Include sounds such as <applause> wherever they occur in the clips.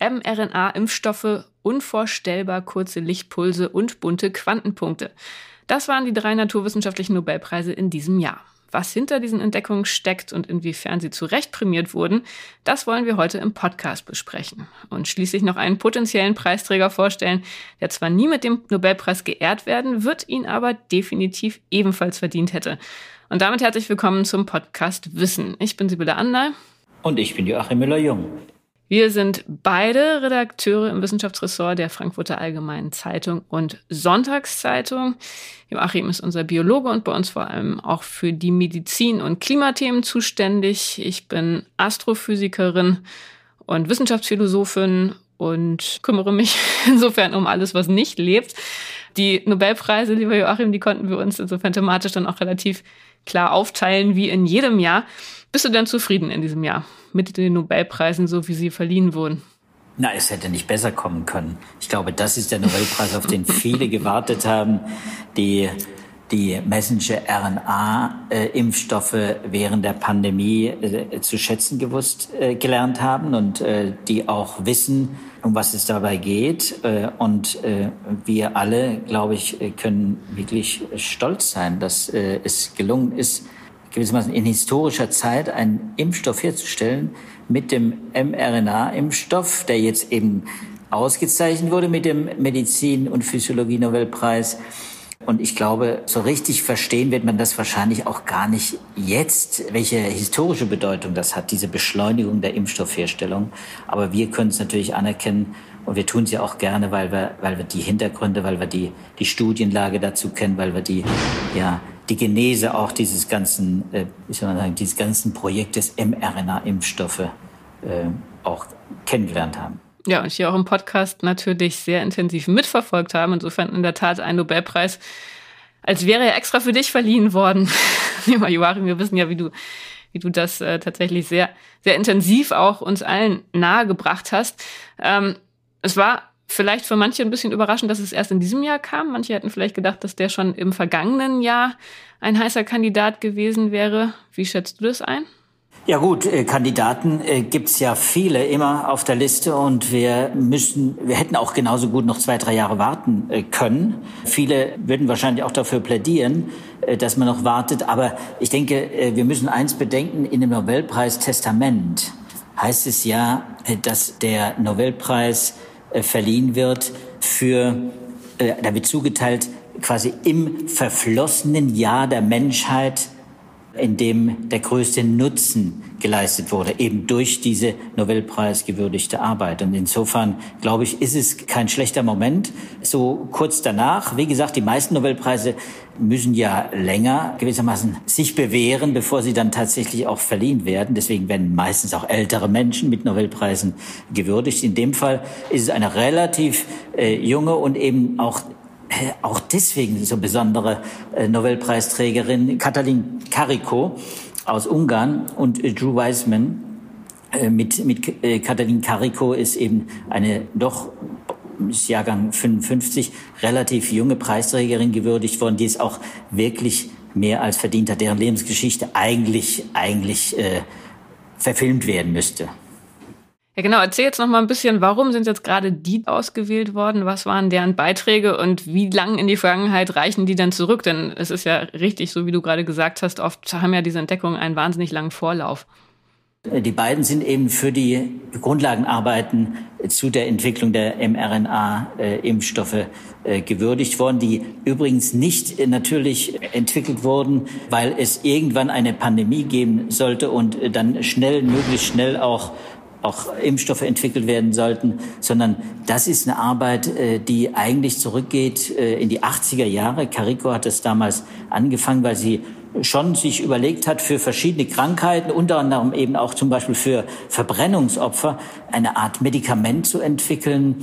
mRNA-Impfstoffe, unvorstellbar kurze Lichtpulse und bunte Quantenpunkte. Das waren die drei naturwissenschaftlichen Nobelpreise in diesem Jahr. Was hinter diesen Entdeckungen steckt und inwiefern sie zu Recht prämiert wurden, das wollen wir heute im Podcast besprechen. Und schließlich noch einen potenziellen Preisträger vorstellen, der zwar nie mit dem Nobelpreis geehrt werden wird, ihn aber definitiv ebenfalls verdient hätte. Und damit herzlich willkommen zum Podcast Wissen. Ich bin Sibylle Ander. Und ich bin Joachim Müller-Jung. Wir sind beide Redakteure im Wissenschaftsressort der Frankfurter Allgemeinen Zeitung und Sonntagszeitung. Joachim ist unser Biologe und bei uns vor allem auch für die Medizin- und Klimathemen zuständig. Ich bin Astrophysikerin und Wissenschaftsphilosophin und kümmere mich <laughs> insofern um alles, was nicht lebt. Die Nobelpreise, lieber Joachim, die konnten wir uns insofern thematisch dann auch relativ klar aufteilen, wie in jedem Jahr. Bist du denn zufrieden in diesem Jahr mit den Nobelpreisen, so wie sie verliehen wurden? Na, es hätte nicht besser kommen können. Ich glaube, das ist der Nobelpreis, auf den viele gewartet haben, die die Messenger-RNA-Impfstoffe während der Pandemie äh, zu schätzen gewusst äh, gelernt haben und äh, die auch wissen, um was es dabei geht. Und wir alle, glaube ich, können wirklich stolz sein, dass es gelungen ist, gewissermaßen in historischer Zeit einen Impfstoff herzustellen mit dem mRNA-Impfstoff, der jetzt eben ausgezeichnet wurde mit dem Medizin- und Physiologie-Nobelpreis. Und ich glaube, so richtig verstehen wird man das wahrscheinlich auch gar nicht jetzt, welche historische Bedeutung das hat, diese Beschleunigung der Impfstoffherstellung. Aber wir können es natürlich anerkennen und wir tun es ja auch gerne, weil wir, weil wir die Hintergründe, weil wir die, die Studienlage dazu kennen, weil wir die, ja, die Genese auch dieses ganzen, äh, wie soll man sagen, dieses ganzen Projektes mRNA-Impfstoffe äh, auch kennengelernt haben. Ja, und hier auch im Podcast natürlich sehr intensiv mitverfolgt haben. Insofern in der Tat ein Nobelpreis, als wäre er extra für dich verliehen worden. <laughs> Lieber Joachim, wir wissen ja, wie du, wie du das äh, tatsächlich sehr, sehr intensiv auch uns allen nahegebracht hast. Ähm, es war vielleicht für manche ein bisschen überraschend, dass es erst in diesem Jahr kam. Manche hätten vielleicht gedacht, dass der schon im vergangenen Jahr ein heißer Kandidat gewesen wäre. Wie schätzt du das ein? Ja gut, äh, Kandidaten äh, gibt's ja viele immer auf der Liste und wir müssen, wir hätten auch genauso gut noch zwei, drei Jahre warten äh, können. Viele würden wahrscheinlich auch dafür plädieren, dass man noch wartet. Aber ich denke, wir müssen eins bedenken, in dem Nobelpreis Testament heißt es ja, dass der Nobelpreis verliehen wird für, da wird zugeteilt, quasi im verflossenen Jahr der Menschheit in dem der größte Nutzen geleistet wurde, eben durch diese Nobelpreis gewürdigte Arbeit. Und insofern, glaube ich, ist es kein schlechter Moment. So kurz danach, wie gesagt, die meisten Nobelpreise müssen ja länger gewissermaßen sich bewähren, bevor sie dann tatsächlich auch verliehen werden. Deswegen werden meistens auch ältere Menschen mit Nobelpreisen gewürdigt. In dem Fall ist es eine relativ äh, junge und eben auch auch deswegen so besondere äh, Nobelpreisträgerin Katalin Kariko aus Ungarn und äh, Drew Weissman. Mit, mit Katalin Kariko ist eben eine doch ist Jahrgang 55 relativ junge Preisträgerin gewürdigt worden, die es auch wirklich mehr als verdient hat, deren Lebensgeschichte eigentlich eigentlich äh, verfilmt werden müsste. Ja, genau. Erzähl jetzt noch mal ein bisschen, warum sind jetzt gerade die ausgewählt worden? Was waren deren Beiträge und wie lang in die Vergangenheit reichen die dann zurück? Denn es ist ja richtig, so wie du gerade gesagt hast, oft haben ja diese Entdeckungen einen wahnsinnig langen Vorlauf. Die beiden sind eben für die Grundlagenarbeiten zu der Entwicklung der mRNA-Impfstoffe äh, gewürdigt worden, die übrigens nicht natürlich entwickelt wurden, weil es irgendwann eine Pandemie geben sollte und dann schnell, möglichst schnell auch auch Impfstoffe entwickelt werden sollten, sondern das ist eine Arbeit, äh, die eigentlich zurückgeht äh, in die 80er Jahre. Carico hat es damals angefangen, weil sie schon sich überlegt hat, für verschiedene Krankheiten, unter anderem eben auch zum Beispiel für Verbrennungsopfer, eine Art Medikament zu entwickeln,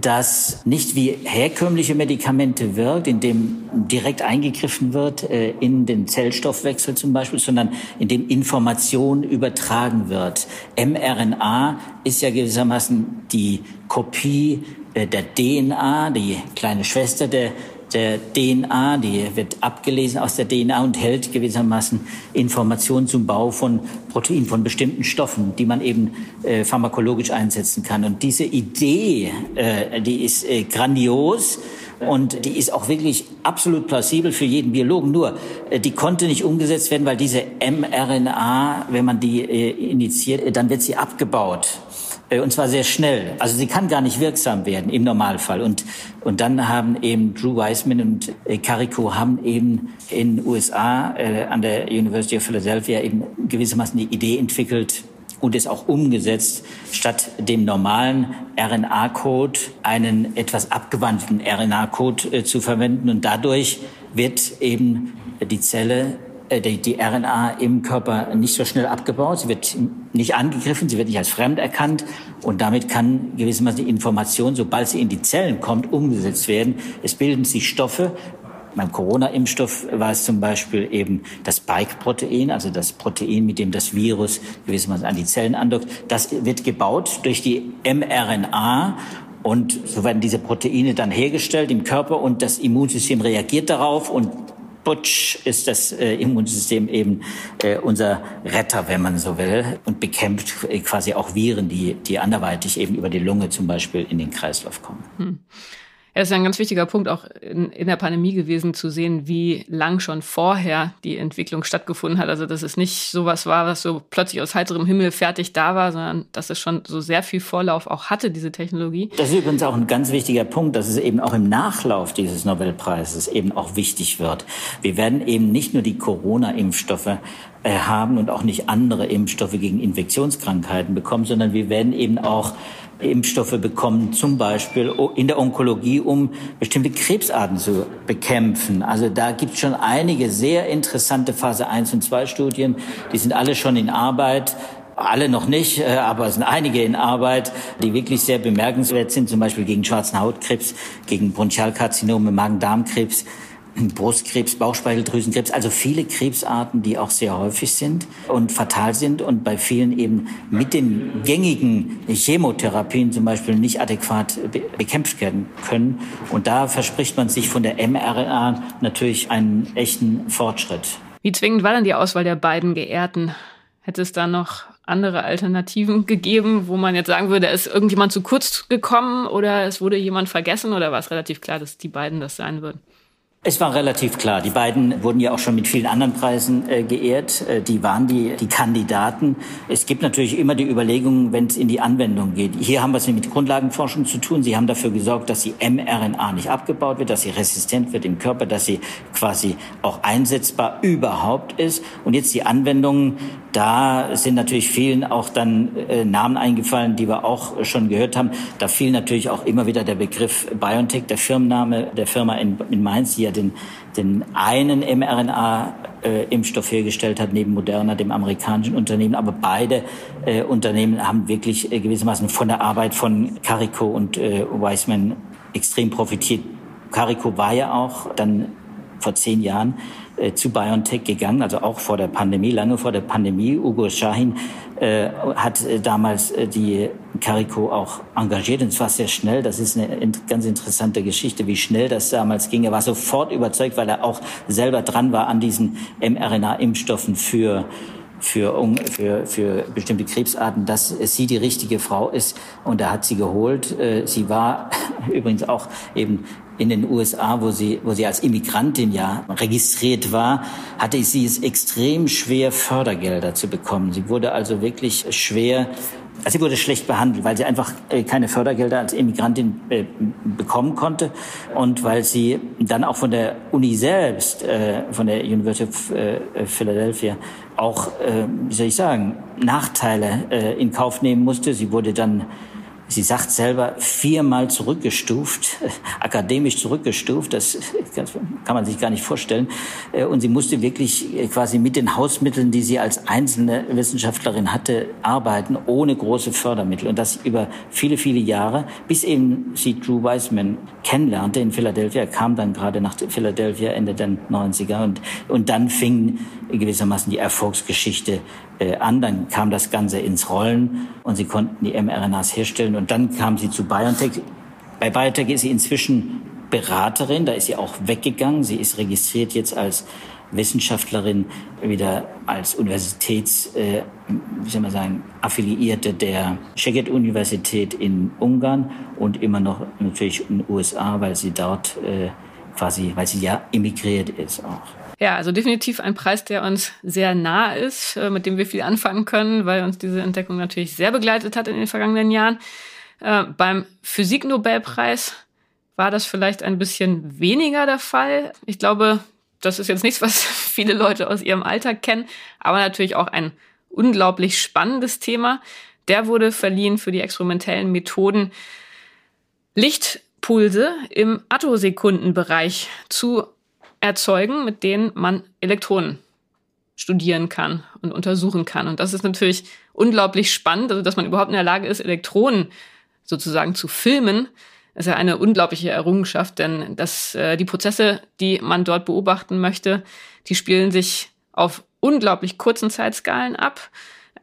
das nicht wie herkömmliche Medikamente wirkt, indem direkt eingegriffen wird äh, in den Zellstoffwechsel zum Beispiel, sondern indem Information übertragen wird. mRNA ist ja gewissermaßen die Kopie äh, der DNA, die kleine Schwester der der DNA, die wird abgelesen aus der DNA und hält gewissermaßen Informationen zum Bau von Proteinen, von bestimmten Stoffen, die man eben äh, pharmakologisch einsetzen kann. Und diese Idee, äh, die ist äh, grandios. Und die ist auch wirklich absolut plausibel für jeden Biologen. Nur, äh, die konnte nicht umgesetzt werden, weil diese mRNA, wenn man die äh, initiiert, äh, dann wird sie abgebaut. Äh, und zwar sehr schnell. Also sie kann gar nicht wirksam werden im Normalfall. Und, und dann haben eben Drew Weissman und äh, Carico haben eben in den USA äh, an der University of Philadelphia eben gewissermaßen die Idee entwickelt und es auch umgesetzt, statt dem normalen RNA-Code einen etwas abgewandelten RNA-Code äh, zu verwenden. Und dadurch wird eben die Zelle die, die RNA im Körper nicht so schnell abgebaut, sie wird nicht angegriffen, sie wird nicht als fremd erkannt und damit kann gewissermaßen die Information, sobald sie in die Zellen kommt, umgesetzt werden. Es bilden sich Stoffe. Beim Corona-Impfstoff war es zum Beispiel eben das Spike-Protein, also das Protein, mit dem das Virus gewissermaßen an die Zellen andockt. Das wird gebaut durch die mRNA und so werden diese Proteine dann hergestellt im Körper und das Immunsystem reagiert darauf und Butch ist das äh, Immunsystem eben äh, unser Retter, wenn man so will, und bekämpft äh, quasi auch Viren, die, die anderweitig eben über die Lunge zum Beispiel in den Kreislauf kommen. Hm. Ja, das ist ein ganz wichtiger Punkt auch in, in der Pandemie gewesen, zu sehen, wie lang schon vorher die Entwicklung stattgefunden hat. Also, dass es nicht sowas war, was so plötzlich aus heiterem Himmel fertig da war, sondern dass es schon so sehr viel Vorlauf auch hatte, diese Technologie. Das ist übrigens auch ein ganz wichtiger Punkt, dass es eben auch im Nachlauf dieses Nobelpreises eben auch wichtig wird. Wir werden eben nicht nur die Corona-Impfstoffe äh, haben und auch nicht andere Impfstoffe gegen Infektionskrankheiten bekommen, sondern wir werden eben auch Impfstoffe bekommen, zum Beispiel in der Onkologie, um bestimmte Krebsarten zu bekämpfen. Also da gibt es schon einige sehr interessante Phase 1 und 2 Studien. Die sind alle schon in Arbeit. Alle noch nicht, äh, aber es sind einige in Arbeit, die wirklich sehr bemerkenswert sind, zum Beispiel gegen schwarzen Hautkrebs, gegen Bronchialkarzinome, Magen-Darm-Krebs. Brustkrebs, Bauchspeicheldrüsenkrebs, also viele Krebsarten, die auch sehr häufig sind und fatal sind und bei vielen eben mit den gängigen Chemotherapien zum Beispiel nicht adäquat bekämpft werden können. Und da verspricht man sich von der mRNA natürlich einen echten Fortschritt. Wie zwingend war dann die Auswahl der beiden Geehrten? Hätte es da noch andere Alternativen gegeben, wo man jetzt sagen würde, ist irgendjemand zu kurz gekommen oder es wurde jemand vergessen oder war es relativ klar, dass die beiden das sein würden? Es war relativ klar. Die beiden wurden ja auch schon mit vielen anderen Preisen äh, geehrt. Äh, die waren die, die Kandidaten. Es gibt natürlich immer die Überlegungen, wenn es in die Anwendung geht. Hier haben wir es mit Grundlagenforschung zu tun. Sie haben dafür gesorgt, dass die mRNA nicht abgebaut wird, dass sie resistent wird im Körper, dass sie quasi auch einsetzbar überhaupt ist. Und jetzt die Anwendungen, da sind natürlich vielen auch dann äh, Namen eingefallen, die wir auch schon gehört haben. Da fiel natürlich auch immer wieder der Begriff BioNTech, der Firmenname der Firma in, in Mainz, die ja den, den einen mRNA-Impfstoff hergestellt hat, neben Moderna, dem amerikanischen Unternehmen. Aber beide äh, Unternehmen haben wirklich äh, gewissermaßen von der Arbeit von Carico und äh, Weissman extrem profitiert. Carico war ja auch dann vor zehn Jahren äh, zu BioNTech gegangen, also auch vor der Pandemie, lange vor der Pandemie. Ugo Shahin äh, hat äh, damals äh, die Carico auch engagiert und zwar sehr schnell. Das ist eine ganz interessante Geschichte, wie schnell das damals ging. Er war sofort überzeugt, weil er auch selber dran war an diesen mRNA-Impfstoffen für für, für, für bestimmte Krebsarten, dass sie die richtige Frau ist. Und er hat sie geholt. Äh, sie war <laughs> übrigens auch eben in den USA, wo sie, wo sie als Immigrantin ja registriert war, hatte sie es extrem schwer, Fördergelder zu bekommen. Sie wurde also wirklich schwer also sie wurde schlecht behandelt, weil sie einfach äh, keine Fördergelder als Immigrantin äh, bekommen konnte und weil sie dann auch von der Uni selbst, von der University of Philadelphia, auch, wie soll ich sagen, Nachteile in Kauf nehmen musste. Sie wurde dann Sie sagt selber viermal zurückgestuft, <laughs> akademisch zurückgestuft, <laughs> das kann man sich gar nicht vorstellen. Äh, und sie musste wirklich äh, quasi mit den Hausmitteln, die sie als einzelne Wissenschaftlerin hatte, arbeiten, ohne große Fördermittel. Und das über viele, viele Jahre, bis eben sie Drew Weissman kennenlernte in Philadelphia, kam dann gerade nach Philadelphia Ende der 90er und, und dann fing gewissermaßen die Erfolgsgeschichte an. Dann kam das Ganze ins Rollen und sie konnten die mRNAs herstellen und dann kam sie zu BioNTech. Bei BioNTech ist sie inzwischen Beraterin, da ist sie auch weggegangen. Sie ist registriert jetzt als Wissenschaftlerin wieder als Universitäts, äh, wie soll man sagen, Affiliierte der Szeged-Universität in Ungarn und immer noch natürlich in den USA, weil sie dort äh, quasi, weil sie ja emigriert ist auch. Ja, also definitiv ein Preis, der uns sehr nah ist, äh, mit dem wir viel anfangen können, weil uns diese Entdeckung natürlich sehr begleitet hat in den vergangenen Jahren. Äh, beim Physiknobelpreis war das vielleicht ein bisschen weniger der Fall. Ich glaube, das ist jetzt nichts, was <laughs> viele Leute aus ihrem Alltag kennen, aber natürlich auch ein unglaublich spannendes Thema. Der wurde verliehen für die experimentellen Methoden, Lichtpulse im Attosekundenbereich zu erzeugen, mit denen man Elektronen studieren kann und untersuchen kann. Und das ist natürlich unglaublich spannend, also dass man überhaupt in der Lage ist, Elektronen sozusagen zu filmen ist ja eine unglaubliche Errungenschaft, denn das, äh, die Prozesse, die man dort beobachten möchte, die spielen sich auf unglaublich kurzen Zeitskalen ab.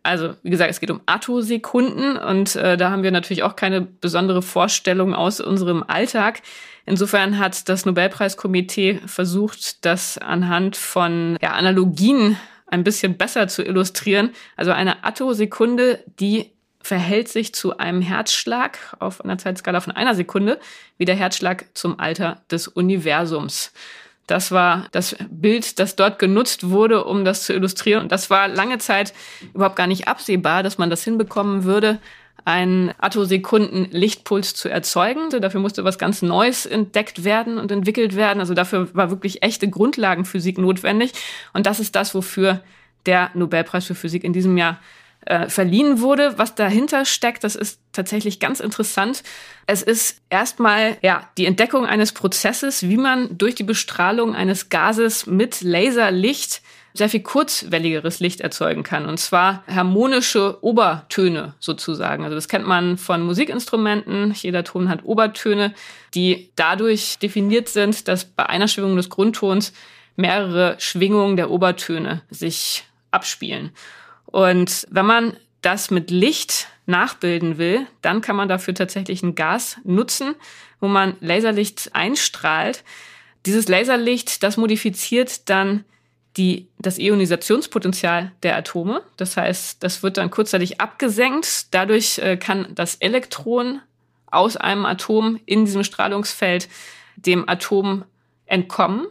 Also, wie gesagt, es geht um Attosekunden und äh, da haben wir natürlich auch keine besondere Vorstellung aus unserem Alltag. Insofern hat das Nobelpreiskomitee versucht, das anhand von ja, Analogien ein bisschen besser zu illustrieren. Also eine Attosekunde, die verhält sich zu einem Herzschlag auf einer Zeitskala von einer Sekunde wie der Herzschlag zum Alter des Universums. Das war das Bild, das dort genutzt wurde, um das zu illustrieren. Und das war lange Zeit überhaupt gar nicht absehbar, dass man das hinbekommen würde, einen Attosekunden Lichtpuls zu erzeugen. Dafür musste was ganz Neues entdeckt werden und entwickelt werden. Also dafür war wirklich echte Grundlagenphysik notwendig. Und das ist das, wofür der Nobelpreis für Physik in diesem Jahr äh, verliehen wurde. Was dahinter steckt, das ist tatsächlich ganz interessant. Es ist erstmal ja die Entdeckung eines Prozesses, wie man durch die Bestrahlung eines Gases mit Laserlicht sehr viel kurzwelligeres Licht erzeugen kann. Und zwar harmonische Obertöne sozusagen. Also das kennt man von Musikinstrumenten. Jeder Ton hat Obertöne, die dadurch definiert sind, dass bei einer Schwingung des Grundtons mehrere Schwingungen der Obertöne sich abspielen. Und wenn man das mit Licht nachbilden will, dann kann man dafür tatsächlich ein Gas nutzen, wo man Laserlicht einstrahlt. Dieses Laserlicht, das modifiziert dann die, das Ionisationspotenzial der Atome. Das heißt, das wird dann kurzzeitig abgesenkt. Dadurch äh, kann das Elektron aus einem Atom in diesem Strahlungsfeld dem Atom entkommen.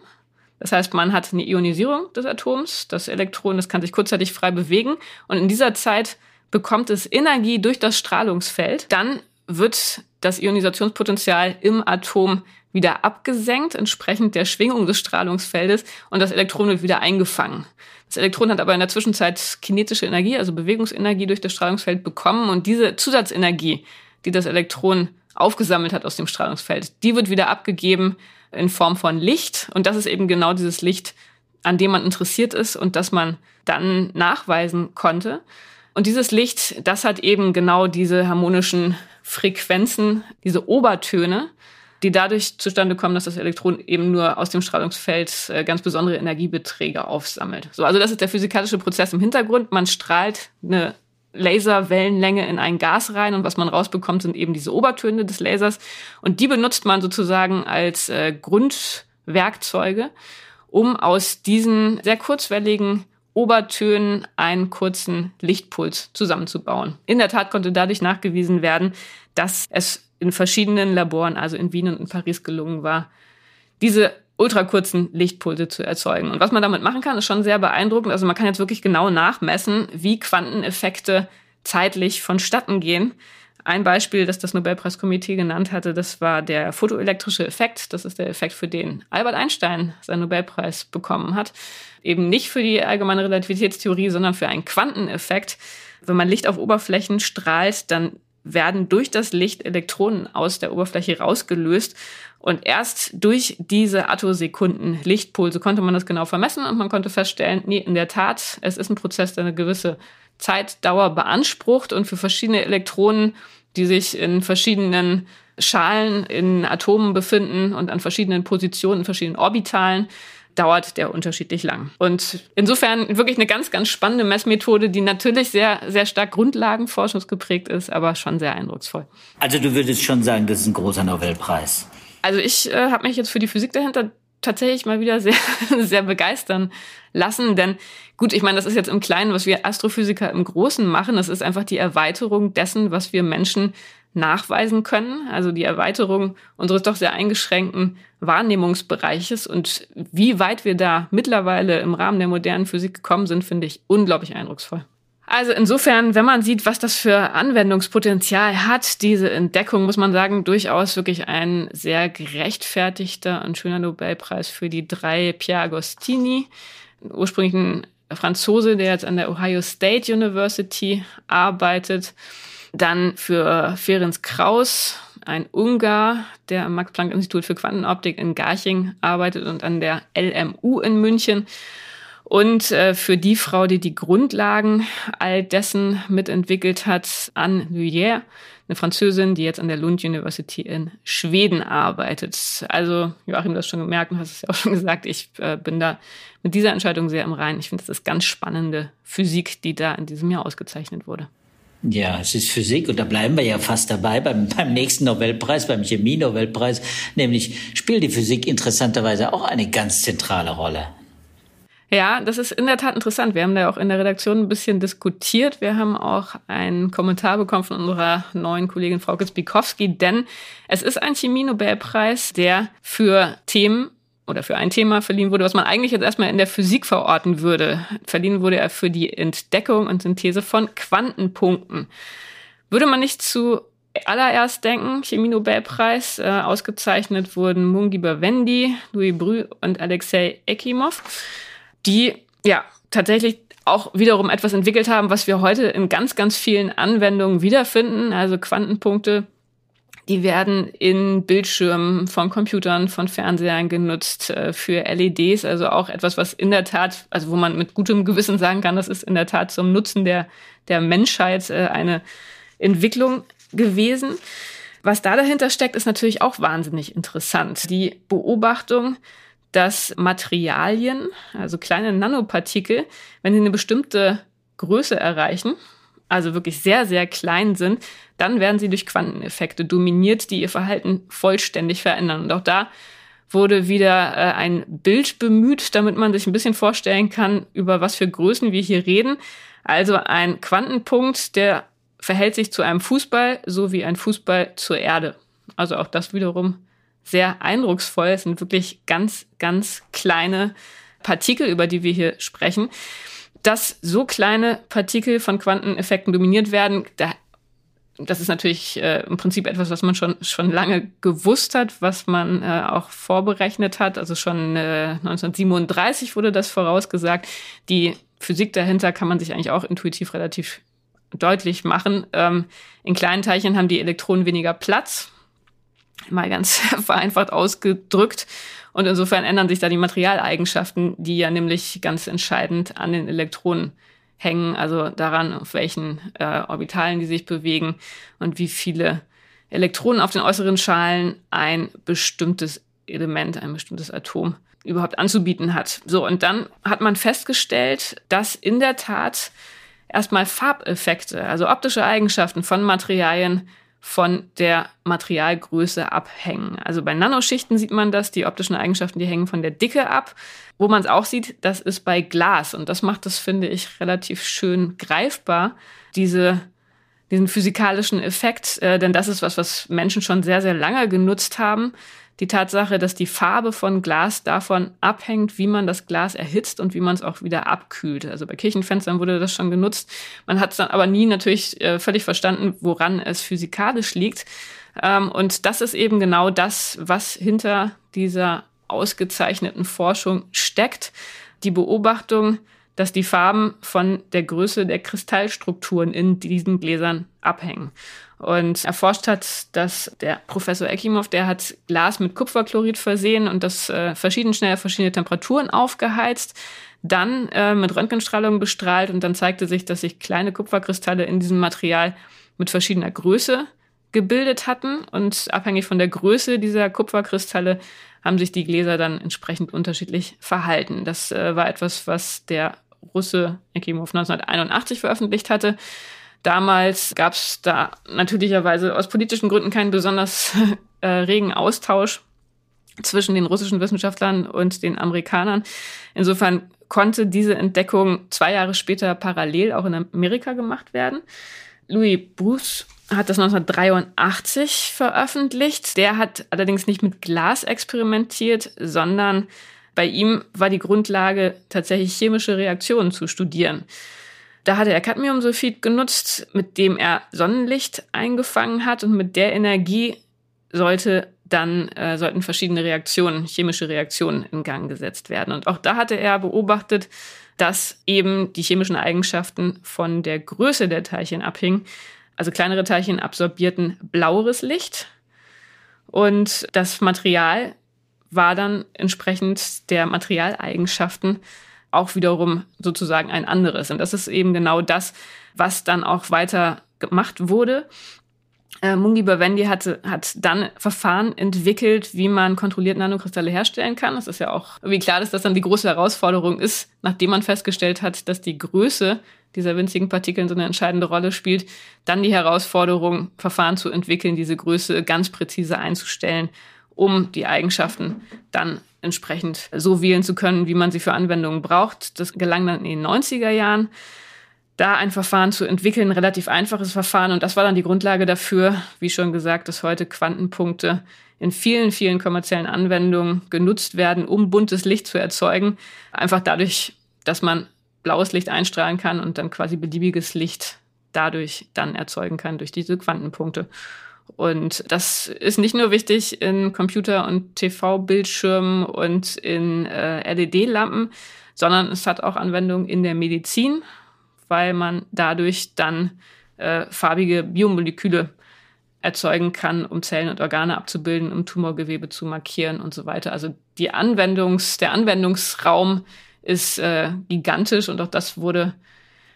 Das heißt, man hat eine Ionisierung des Atoms. Das Elektron, das kann sich kurzzeitig frei bewegen. Und in dieser Zeit bekommt es Energie durch das Strahlungsfeld. Dann wird das Ionisationspotenzial im Atom wieder abgesenkt, entsprechend der Schwingung des Strahlungsfeldes. Und das Elektron wird wieder eingefangen. Das Elektron hat aber in der Zwischenzeit kinetische Energie, also Bewegungsenergie durch das Strahlungsfeld bekommen. Und diese Zusatzenergie, die das Elektron aufgesammelt hat aus dem Strahlungsfeld, die wird wieder abgegeben in Form von Licht. Und das ist eben genau dieses Licht, an dem man interessiert ist und das man dann nachweisen konnte. Und dieses Licht, das hat eben genau diese harmonischen Frequenzen, diese Obertöne, die dadurch zustande kommen, dass das Elektron eben nur aus dem Strahlungsfeld äh, ganz besondere Energiebeträge aufsammelt. So, also das ist der physikalische Prozess im Hintergrund. Man strahlt eine Laserwellenlänge in ein Gas rein und was man rausbekommt, sind eben diese Obertöne des Lasers und die benutzt man sozusagen als äh, Grundwerkzeuge, um aus diesen sehr kurzwelligen Obertönen einen kurzen Lichtpuls zusammenzubauen. In der Tat konnte dadurch nachgewiesen werden, dass es in verschiedenen Laboren, also in Wien und in Paris gelungen war, diese ultrakurzen Lichtpulse zu erzeugen. Und was man damit machen kann, ist schon sehr beeindruckend. Also man kann jetzt wirklich genau nachmessen, wie Quanteneffekte zeitlich vonstatten gehen. Ein Beispiel, das das Nobelpreiskomitee genannt hatte, das war der photoelektrische Effekt. Das ist der Effekt, für den Albert Einstein seinen Nobelpreis bekommen hat. Eben nicht für die allgemeine Relativitätstheorie, sondern für einen Quanteneffekt. Wenn man Licht auf Oberflächen strahlt, dann werden durch das Licht Elektronen aus der Oberfläche rausgelöst. Und erst durch diese Attosekunden Lichtpulse konnte man das genau vermessen und man konnte feststellen, nee, in der Tat, es ist ein Prozess, der eine gewisse Zeitdauer beansprucht und für verschiedene Elektronen, die sich in verschiedenen Schalen in Atomen befinden und an verschiedenen Positionen, in verschiedenen Orbitalen, dauert der unterschiedlich lang. Und insofern wirklich eine ganz, ganz spannende Messmethode, die natürlich sehr, sehr stark grundlagenforschungsgeprägt ist, aber schon sehr eindrucksvoll. Also du würdest schon sagen, das ist ein großer Nobelpreis. Also ich äh, habe mich jetzt für die Physik dahinter tatsächlich mal wieder sehr, <laughs> sehr begeistern lassen. Denn gut, ich meine, das ist jetzt im Kleinen, was wir Astrophysiker im Großen machen. Das ist einfach die Erweiterung dessen, was wir Menschen nachweisen können. Also die Erweiterung unseres doch sehr eingeschränkten Wahrnehmungsbereiches. Und wie weit wir da mittlerweile im Rahmen der modernen Physik gekommen sind, finde ich unglaublich eindrucksvoll. Also insofern, wenn man sieht, was das für Anwendungspotenzial hat, diese Entdeckung, muss man sagen, durchaus wirklich ein sehr gerechtfertigter und schöner Nobelpreis für die drei Pierre Agostini, ursprünglich ein Franzose, der jetzt an der Ohio State University arbeitet, dann für Ferenc Kraus, ein Ungar, der am Max-Planck-Institut für Quantenoptik in Garching arbeitet und an der LMU in München und äh, für die Frau, die die Grundlagen all dessen mitentwickelt hat, Anne Luyère, eine Französin, die jetzt an der Lund University in Schweden arbeitet. Also Joachim, du hast schon gemerkt und hast es ja auch schon gesagt, ich äh, bin da mit dieser Entscheidung sehr im Reinen. Ich finde, das ist ganz spannende Physik, die da in diesem Jahr ausgezeichnet wurde. Ja, es ist Physik und da bleiben wir ja fast dabei beim, <laughs> beim nächsten Nobelpreis, beim Chemie-Nobelpreis. Nämlich spielt die Physik interessanterweise auch eine ganz zentrale Rolle. Ja, das ist in der Tat interessant. Wir haben da auch in der Redaktion ein bisschen diskutiert. Wir haben auch einen Kommentar bekommen von unserer neuen Kollegin Frau Zbikowski, denn es ist ein Chemie-Nobelpreis, der für Themen oder für ein Thema verliehen wurde, was man eigentlich jetzt erstmal in der Physik verorten würde. Verliehen wurde er für die Entdeckung und Synthese von Quantenpunkten. Würde man nicht zu allererst denken, Chemie-Nobelpreis, äh, ausgezeichnet wurden Mungi Bawendi, Louis Brü und Alexei Ekimov die ja tatsächlich auch wiederum etwas entwickelt haben, was wir heute in ganz, ganz vielen Anwendungen wiederfinden. Also Quantenpunkte, die werden in Bildschirmen von Computern, von Fernsehern genutzt äh, für LEDs. Also auch etwas, was in der Tat, also wo man mit gutem Gewissen sagen kann, das ist in der Tat zum Nutzen der, der Menschheit äh, eine Entwicklung gewesen. Was da dahinter steckt, ist natürlich auch wahnsinnig interessant. Die Beobachtung, dass Materialien, also kleine Nanopartikel, wenn sie eine bestimmte Größe erreichen, also wirklich sehr, sehr klein sind, dann werden sie durch Quanteneffekte dominiert, die ihr Verhalten vollständig verändern. Und auch da wurde wieder äh, ein Bild bemüht, damit man sich ein bisschen vorstellen kann, über was für Größen wir hier reden. Also ein Quantenpunkt, der verhält sich zu einem Fußball, so wie ein Fußball zur Erde. Also auch das wiederum sehr eindrucksvoll. Es sind wirklich ganz, ganz kleine Partikel, über die wir hier sprechen. Dass so kleine Partikel von Quanteneffekten dominiert werden, da, das ist natürlich äh, im Prinzip etwas, was man schon, schon lange gewusst hat, was man äh, auch vorberechnet hat. Also schon äh, 1937 wurde das vorausgesagt. Die Physik dahinter kann man sich eigentlich auch intuitiv relativ deutlich machen. Ähm, in kleinen Teilchen haben die Elektronen weniger Platz mal ganz <laughs> vereinfacht ausgedrückt. Und insofern ändern sich da die Materialeigenschaften, die ja nämlich ganz entscheidend an den Elektronen hängen, also daran, auf welchen äh, Orbitalen die sich bewegen und wie viele Elektronen auf den äußeren Schalen ein bestimmtes Element, ein bestimmtes Atom überhaupt anzubieten hat. So, und dann hat man festgestellt, dass in der Tat erstmal Farbeffekte, also optische Eigenschaften von Materialien von der Materialgröße abhängen. Also bei Nanoschichten sieht man das, die optischen Eigenschaften, die hängen von der Dicke ab. Wo man es auch sieht, das ist bei Glas und das macht das, finde ich, relativ schön greifbar, diese, diesen physikalischen Effekt, äh, denn das ist was, was Menschen schon sehr, sehr lange genutzt haben die Tatsache, dass die Farbe von Glas davon abhängt, wie man das Glas erhitzt und wie man es auch wieder abkühlt. Also bei Kirchenfenstern wurde das schon genutzt. Man hat es dann aber nie natürlich äh, völlig verstanden, woran es physikalisch liegt. Ähm, und das ist eben genau das, was hinter dieser ausgezeichneten Forschung steckt. Die Beobachtung, dass die Farben von der Größe der Kristallstrukturen in diesen Gläsern abhängen. Und erforscht hat dass der Professor Ekimov, der hat Glas mit Kupferchlorid versehen und das äh, verschieden schnell verschiedene Temperaturen aufgeheizt, dann äh, mit Röntgenstrahlung bestrahlt und dann zeigte sich, dass sich kleine Kupferkristalle in diesem Material mit verschiedener Größe gebildet hatten und abhängig von der Größe dieser Kupferkristalle haben sich die Gläser dann entsprechend unterschiedlich verhalten. Das äh, war etwas, was der Russe Ekimov 1981 veröffentlicht hatte. Damals gab es da natürlicherweise aus politischen Gründen keinen besonders <laughs> äh, regen Austausch zwischen den russischen Wissenschaftlern und den Amerikanern. Insofern konnte diese Entdeckung zwei Jahre später parallel auch in Amerika gemacht werden. Louis Bruce hat das 1983 veröffentlicht. Der hat allerdings nicht mit Glas experimentiert, sondern bei ihm war die Grundlage tatsächlich chemische Reaktionen zu studieren. Da hatte er Cadmiumsulfid genutzt, mit dem er Sonnenlicht eingefangen hat und mit der Energie sollte dann äh, sollten verschiedene Reaktionen, chemische Reaktionen in Gang gesetzt werden. Und auch da hatte er beobachtet, dass eben die chemischen Eigenschaften von der Größe der Teilchen abhingen. Also kleinere Teilchen absorbierten blaueres Licht und das Material war dann entsprechend der Materialeigenschaften auch wiederum sozusagen ein anderes. Und das ist eben genau das, was dann auch weiter gemacht wurde. Äh, Mungi Bawendi hatte, hat dann Verfahren entwickelt, wie man kontrolliert Nanokristalle herstellen kann. Das ist ja auch irgendwie klar, dass das dann die große Herausforderung ist, nachdem man festgestellt hat, dass die Größe dieser winzigen Partikeln so eine entscheidende Rolle spielt, dann die Herausforderung, Verfahren zu entwickeln, diese Größe ganz präzise einzustellen um die Eigenschaften dann entsprechend so wählen zu können, wie man sie für Anwendungen braucht. Das gelang dann in den 90er Jahren, da ein Verfahren zu entwickeln, ein relativ einfaches Verfahren. Und das war dann die Grundlage dafür, wie schon gesagt, dass heute Quantenpunkte in vielen, vielen kommerziellen Anwendungen genutzt werden, um buntes Licht zu erzeugen. Einfach dadurch, dass man blaues Licht einstrahlen kann und dann quasi beliebiges Licht dadurch dann erzeugen kann durch diese Quantenpunkte. Und das ist nicht nur wichtig in Computer- und TV-Bildschirmen und in äh, LED-Lampen, sondern es hat auch Anwendung in der Medizin, weil man dadurch dann äh, farbige Biomoleküle erzeugen kann, um Zellen und Organe abzubilden, um Tumorgewebe zu markieren und so weiter. Also die Anwendungs, der Anwendungsraum ist äh, gigantisch und auch das wurde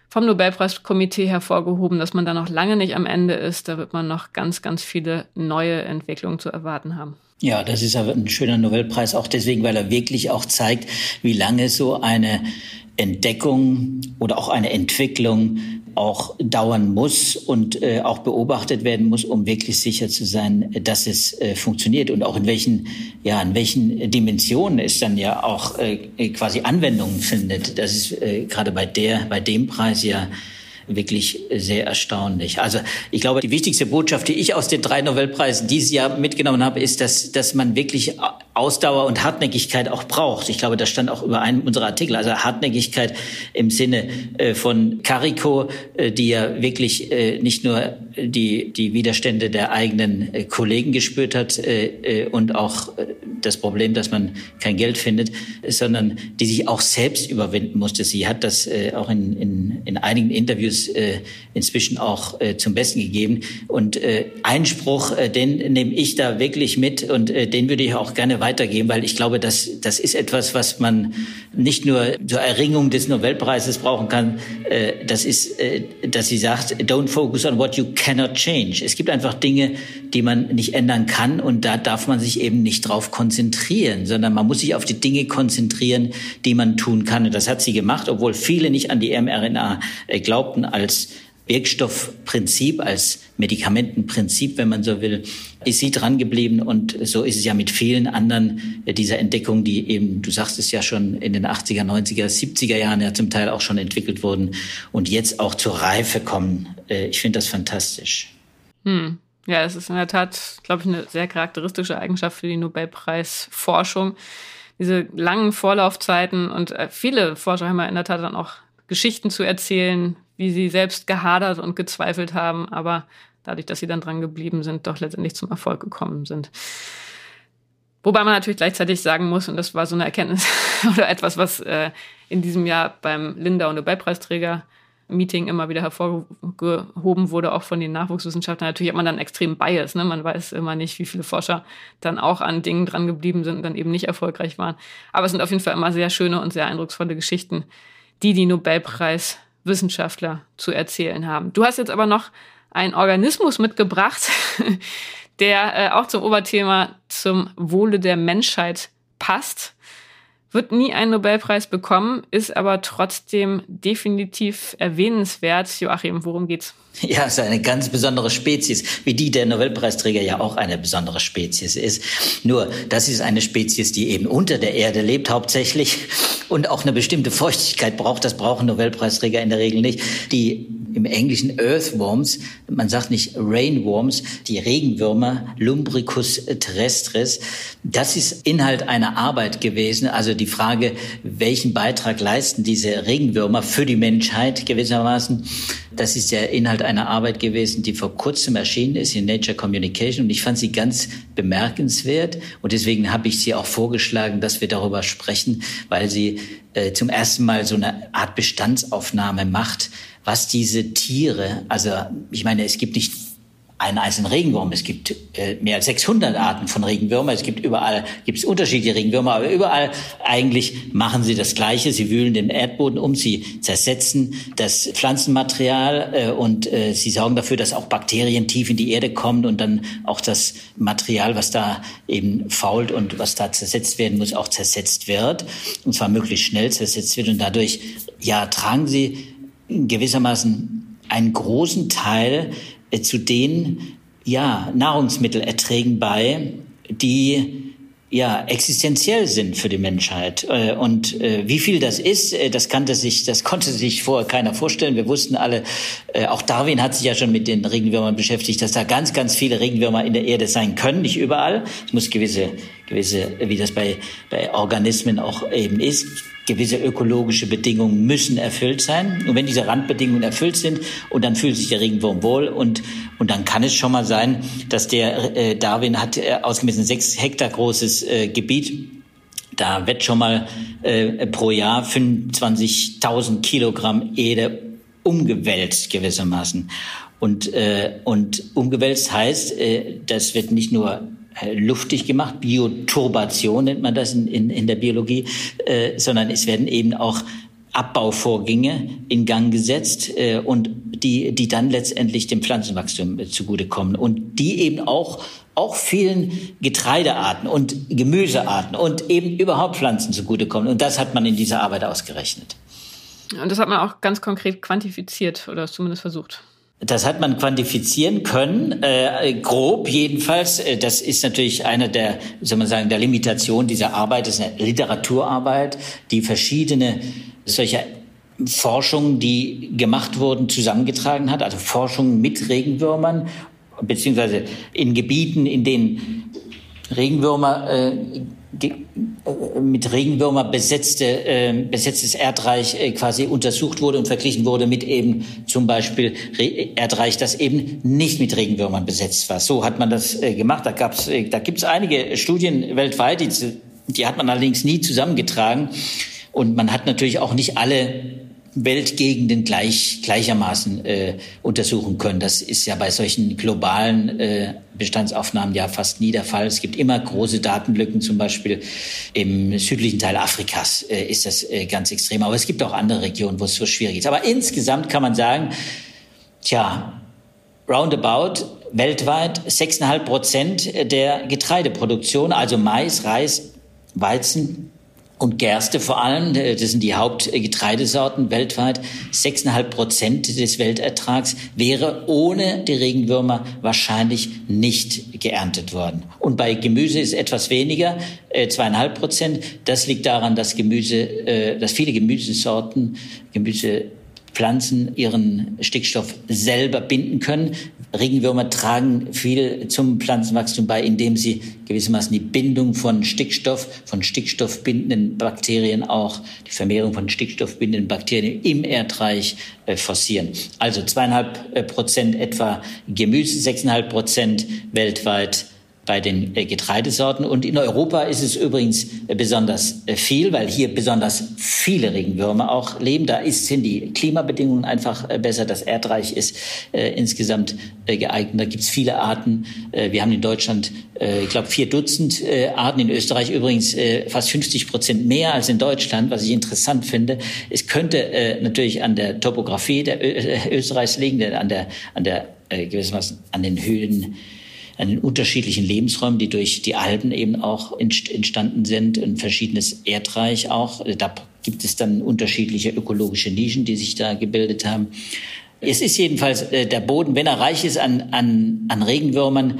vom Nobelpreiskomitee hervorgehoben, dass man da noch lange nicht am Ende ist. Da wird man noch ganz, ganz viele neue Entwicklungen zu erwarten haben. Ja, das ist aber ein schöner Nobelpreis, auch deswegen, weil er wirklich auch zeigt, wie lange so eine Entdeckung oder auch eine Entwicklung auch dauern muss und äh, auch beobachtet werden muss, um wirklich sicher zu sein, dass es äh, funktioniert und auch in welchen, ja, in welchen Dimensionen es dann ja auch äh, quasi Anwendungen findet. Das ist äh, gerade bei der, bei dem Preis ja wirklich sehr erstaunlich. Also ich glaube, die wichtigste Botschaft, die ich aus den drei Nobelpreisen dieses Jahr mitgenommen habe, ist, dass, dass man wirklich Ausdauer und Hartnäckigkeit auch braucht. Ich glaube, das stand auch über einen unserer Artikel. Also Hartnäckigkeit im Sinne äh, von Carico, äh, die ja wirklich äh, nicht nur die, die Widerstände der eigenen Kollegen gespürt hat und auch das Problem, dass man kein Geld findet, sondern die sich auch selbst überwinden musste. Sie hat das auch in, in, in einigen Interviews inzwischen auch zum Besten gegeben. Und Einspruch, den nehme ich da wirklich mit und den würde ich auch gerne weitergeben, weil ich glaube, dass das ist etwas, was man nicht nur zur Erringung des Nobelpreises brauchen kann. Äh, das ist, äh, dass sie sagt, don't focus on what you cannot change. Es gibt einfach Dinge, die man nicht ändern kann und da darf man sich eben nicht drauf konzentrieren, sondern man muss sich auf die Dinge konzentrieren, die man tun kann. Und das hat sie gemacht, obwohl viele nicht an die mRNA äh, glaubten als Wirkstoffprinzip, als Medikamentenprinzip, wenn man so will, ist sie dran geblieben. Und so ist es ja mit vielen anderen dieser Entdeckungen, die eben, du sagst es ja schon, in den 80er, 90er, 70er Jahren ja zum Teil auch schon entwickelt wurden und jetzt auch zur Reife kommen. Äh, ich finde das fantastisch. Hm. Ja, es ist in der Tat, glaube ich, eine sehr charakteristische Eigenschaft für die Nobelpreisforschung. Diese langen Vorlaufzeiten und äh, viele Forscher haben ja in der Tat dann auch Geschichten zu erzählen, wie sie selbst gehadert und gezweifelt haben, aber dadurch, dass sie dann dran geblieben sind, doch letztendlich zum Erfolg gekommen sind. Wobei man natürlich gleichzeitig sagen muss, und das war so eine Erkenntnis <laughs> oder etwas, was äh, in diesem Jahr beim Lindau Nobelpreisträger Meeting immer wieder hervorgehoben wurde, auch von den Nachwuchswissenschaftlern. Natürlich hat man dann extrem Bias. Ne? Man weiß immer nicht, wie viele Forscher dann auch an Dingen dran geblieben sind und dann eben nicht erfolgreich waren. Aber es sind auf jeden Fall immer sehr schöne und sehr eindrucksvolle Geschichten, die die Nobelpreiswissenschaftler zu erzählen haben. Du hast jetzt aber noch einen Organismus mitgebracht, <laughs> der äh, auch zum Oberthema zum Wohle der Menschheit passt. Wird nie einen Nobelpreis bekommen, ist aber trotzdem definitiv erwähnenswert. Joachim, worum geht's? Ja, es ist eine ganz besondere Spezies, wie die der Nobelpreisträger ja auch eine besondere Spezies ist. Nur, das ist eine Spezies, die eben unter der Erde lebt hauptsächlich und auch eine bestimmte Feuchtigkeit braucht. Das brauchen Nobelpreisträger in der Regel nicht. Die im Englischen Earthworms, man sagt nicht Rainworms, die Regenwürmer, Lumbricus terrestris. Das ist Inhalt einer Arbeit gewesen. Also die Frage, welchen Beitrag leisten diese Regenwürmer für die Menschheit gewissermaßen. Das ist der Inhalt einer Arbeit gewesen, die vor kurzem erschienen ist in Nature Communication. Und ich fand sie ganz bemerkenswert. Und deswegen habe ich sie auch vorgeschlagen, dass wir darüber sprechen, weil sie äh, zum ersten Mal so eine Art Bestandsaufnahme macht, was diese Tiere, also ich meine, es gibt nicht einen einzelnen Regenwurm. Es gibt äh, mehr als 600 Arten von Regenwürmern. Es gibt überall, gibt es unterschiedliche Regenwürmer, aber überall eigentlich machen sie das Gleiche. Sie wühlen den Erdboden um, sie zersetzen das Pflanzenmaterial äh, und äh, sie sorgen dafür, dass auch Bakterien tief in die Erde kommen und dann auch das Material, was da eben fault und was da zersetzt werden muss, auch zersetzt wird. Und zwar möglichst schnell zersetzt wird. Und dadurch, ja, tragen sie gewissermaßen einen großen Teil zu den ja, Nahrungsmittelerträgen bei, die ja existenziell sind für die Menschheit. Äh, und äh, wie viel das ist das kannte sich das konnte sich vorher keiner vorstellen. Wir wussten alle auch Darwin hat sich ja schon mit den Regenwürmern beschäftigt dass da ganz ganz viele Regenwürmer in der Erde sein können nicht überall. Es muss gewisse gewisse wie das bei bei Organismen auch eben ist gewisse ökologische Bedingungen müssen erfüllt sein. Und wenn diese Randbedingungen erfüllt sind, und dann fühlt sich der Regenwurm wohl, und, und dann kann es schon mal sein, dass der äh, Darwin hat äh, ausgemessen sechs Hektar großes äh, Gebiet. Da wird schon mal äh, pro Jahr 25.000 Kilogramm Erde umgewälzt gewissermaßen. Und, äh, und umgewälzt heißt, äh, das wird nicht nur luftig gemacht, Bioturbation nennt man das in, in, in der Biologie, äh, sondern es werden eben auch Abbauvorgänge in Gang gesetzt äh, und die, die dann letztendlich dem Pflanzenwachstum äh, zugutekommen und die eben auch auch vielen Getreidearten und Gemüsearten und eben überhaupt Pflanzen zugutekommen. Und das hat man in dieser Arbeit ausgerechnet. Und das hat man auch ganz konkret quantifiziert oder zumindest versucht. Das hat man quantifizieren können, äh, grob jedenfalls. Äh, das ist natürlich eine der, soll man sagen, der Limitation dieser Arbeit. Das ist eine Literaturarbeit, die verschiedene solcher Forschungen, die gemacht wurden, zusammengetragen hat. Also Forschungen mit Regenwürmern, beziehungsweise in Gebieten, in denen Regenwürmer äh, mit Regenwürmer besetzte, äh, besetztes Erdreich äh, quasi untersucht wurde und verglichen wurde mit eben zum Beispiel Re Erdreich, das eben nicht mit Regenwürmern besetzt war. So hat man das äh, gemacht. Da, gab's, äh, da gibt es einige Studien weltweit, die, die hat man allerdings nie zusammengetragen. Und man hat natürlich auch nicht alle Weltgegenden gleich, gleichermaßen äh, untersuchen können. Das ist ja bei solchen globalen äh, Bestandsaufnahmen ja fast nie der Fall. Es gibt immer große Datenlücken, zum Beispiel im südlichen Teil Afrikas äh, ist das äh, ganz extrem. Aber es gibt auch andere Regionen, wo es so schwierig ist. Aber insgesamt kann man sagen, tja, roundabout weltweit 6,5 Prozent der Getreideproduktion, also Mais, Reis, Weizen, und Gerste vor allem, äh, das sind die Hauptgetreidesorten weltweit, 6,5 Prozent des Weltertrags wäre ohne die Regenwürmer wahrscheinlich nicht geerntet worden. Und bei Gemüse ist etwas weniger, äh, zweieinhalb Prozent. Das liegt daran, dass Gemüse, äh, dass viele Gemüsesorten, Gemüse Pflanzen ihren Stickstoff selber binden können. Regenwürmer tragen viel zum Pflanzenwachstum bei, indem sie gewissermaßen die Bindung von Stickstoff, von stickstoffbindenden Bakterien auch, die Vermehrung von stickstoffbindenden Bakterien im Erdreich äh, forcieren. Also zweieinhalb äh, Prozent etwa Gemüse, sechseinhalb Prozent weltweit bei den äh, Getreidesorten. Und in Europa ist es übrigens äh, besonders äh, viel, weil hier besonders viele Regenwürmer auch leben. Da sind die Klimabedingungen einfach besser. Das Erdreich ist insgesamt geeignet. Da gibt es viele Arten. Wir haben in Deutschland, ich glaube, vier Dutzend Arten. In Österreich übrigens fast 50 Prozent mehr als in Deutschland, was ich interessant finde. Es könnte natürlich an der Topografie der Österreichs liegen, an der, an der gewissermaßen an den Höhen an den unterschiedlichen Lebensräumen, die durch die Alpen eben auch entstanden sind, ein verschiedenes Erdreich auch. Da gibt es dann unterschiedliche ökologische Nischen, die sich da gebildet haben. Es ist jedenfalls äh, der Boden, wenn er reich ist an, an, an Regenwürmern,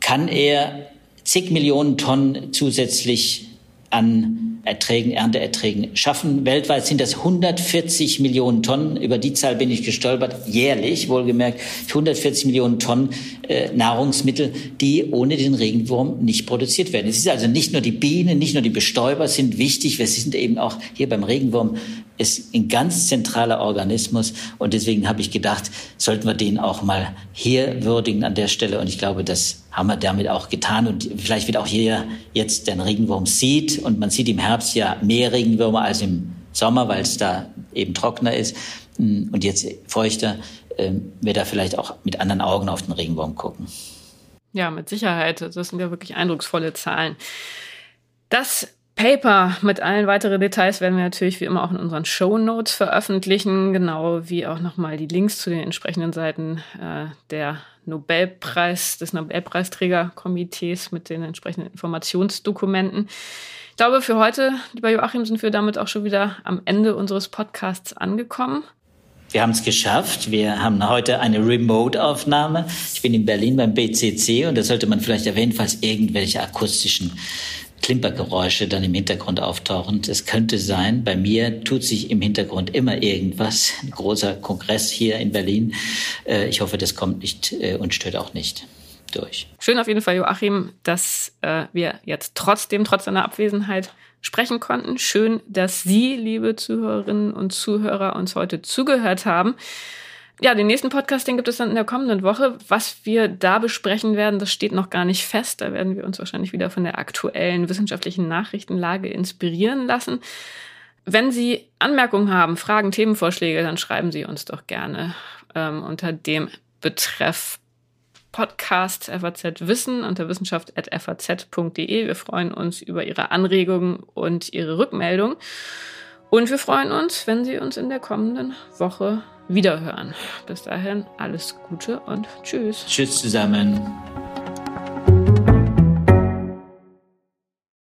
kann er zig Millionen Tonnen zusätzlich an Erträgen, Ernteerträgen schaffen. Weltweit sind das 140 Millionen Tonnen. Über die Zahl bin ich gestolpert. Jährlich, wohlgemerkt, 140 Millionen Tonnen äh, Nahrungsmittel, die ohne den Regenwurm nicht produziert werden. Es ist also nicht nur die Bienen, nicht nur die Bestäuber sind wichtig. Wir sind eben auch hier beim Regenwurm ist ein ganz zentraler Organismus. Und deswegen habe ich gedacht, sollten wir den auch mal hier würdigen an der Stelle. Und ich glaube, das haben wir damit auch getan. Und vielleicht wird auch hier jetzt den Regenwurm sieht. Und man sieht im Herbst ja mehr Regenwürmer als im Sommer, weil es da eben trockener ist. Und jetzt feuchter, ähm, wird da vielleicht auch mit anderen Augen auf den Regenwurm gucken. Ja, mit Sicherheit. Das sind ja wirklich eindrucksvolle Zahlen. Das Paper mit allen weiteren Details werden wir natürlich wie immer auch in unseren Show Notes veröffentlichen, genau wie auch nochmal die Links zu den entsprechenden Seiten äh, der Nobelpreis, des Nobelpreisträgerkomitees mit den entsprechenden Informationsdokumenten. Ich glaube, für heute, lieber Joachim, sind wir damit auch schon wieder am Ende unseres Podcasts angekommen. Wir haben es geschafft. Wir haben heute eine Remote-Aufnahme. Ich bin in Berlin beim BCC und da sollte man vielleicht erwähnen, falls irgendwelche akustischen Klimpergeräusche dann im Hintergrund auftauchen. Es könnte sein, bei mir tut sich im Hintergrund immer irgendwas. Ein großer Kongress hier in Berlin. Äh, ich hoffe, das kommt nicht äh, und stört auch nicht durch. Schön auf jeden Fall, Joachim, dass äh, wir jetzt trotzdem, trotz deiner Abwesenheit, sprechen konnten. Schön, dass Sie, liebe Zuhörerinnen und Zuhörer, uns heute zugehört haben. Ja, den nächsten Podcast, den gibt es dann in der kommenden Woche. Was wir da besprechen werden, das steht noch gar nicht fest. Da werden wir uns wahrscheinlich wieder von der aktuellen wissenschaftlichen Nachrichtenlage inspirieren lassen. Wenn Sie Anmerkungen haben, Fragen, Themenvorschläge, dann schreiben Sie uns doch gerne ähm, unter dem Betreff Podcast FAZ Wissen unter wissenschaft.faz.de. Wir freuen uns über Ihre Anregungen und Ihre Rückmeldung. Und wir freuen uns, wenn Sie uns in der kommenden Woche wiederhören. Bis dahin alles Gute und tschüss. Tschüss zusammen.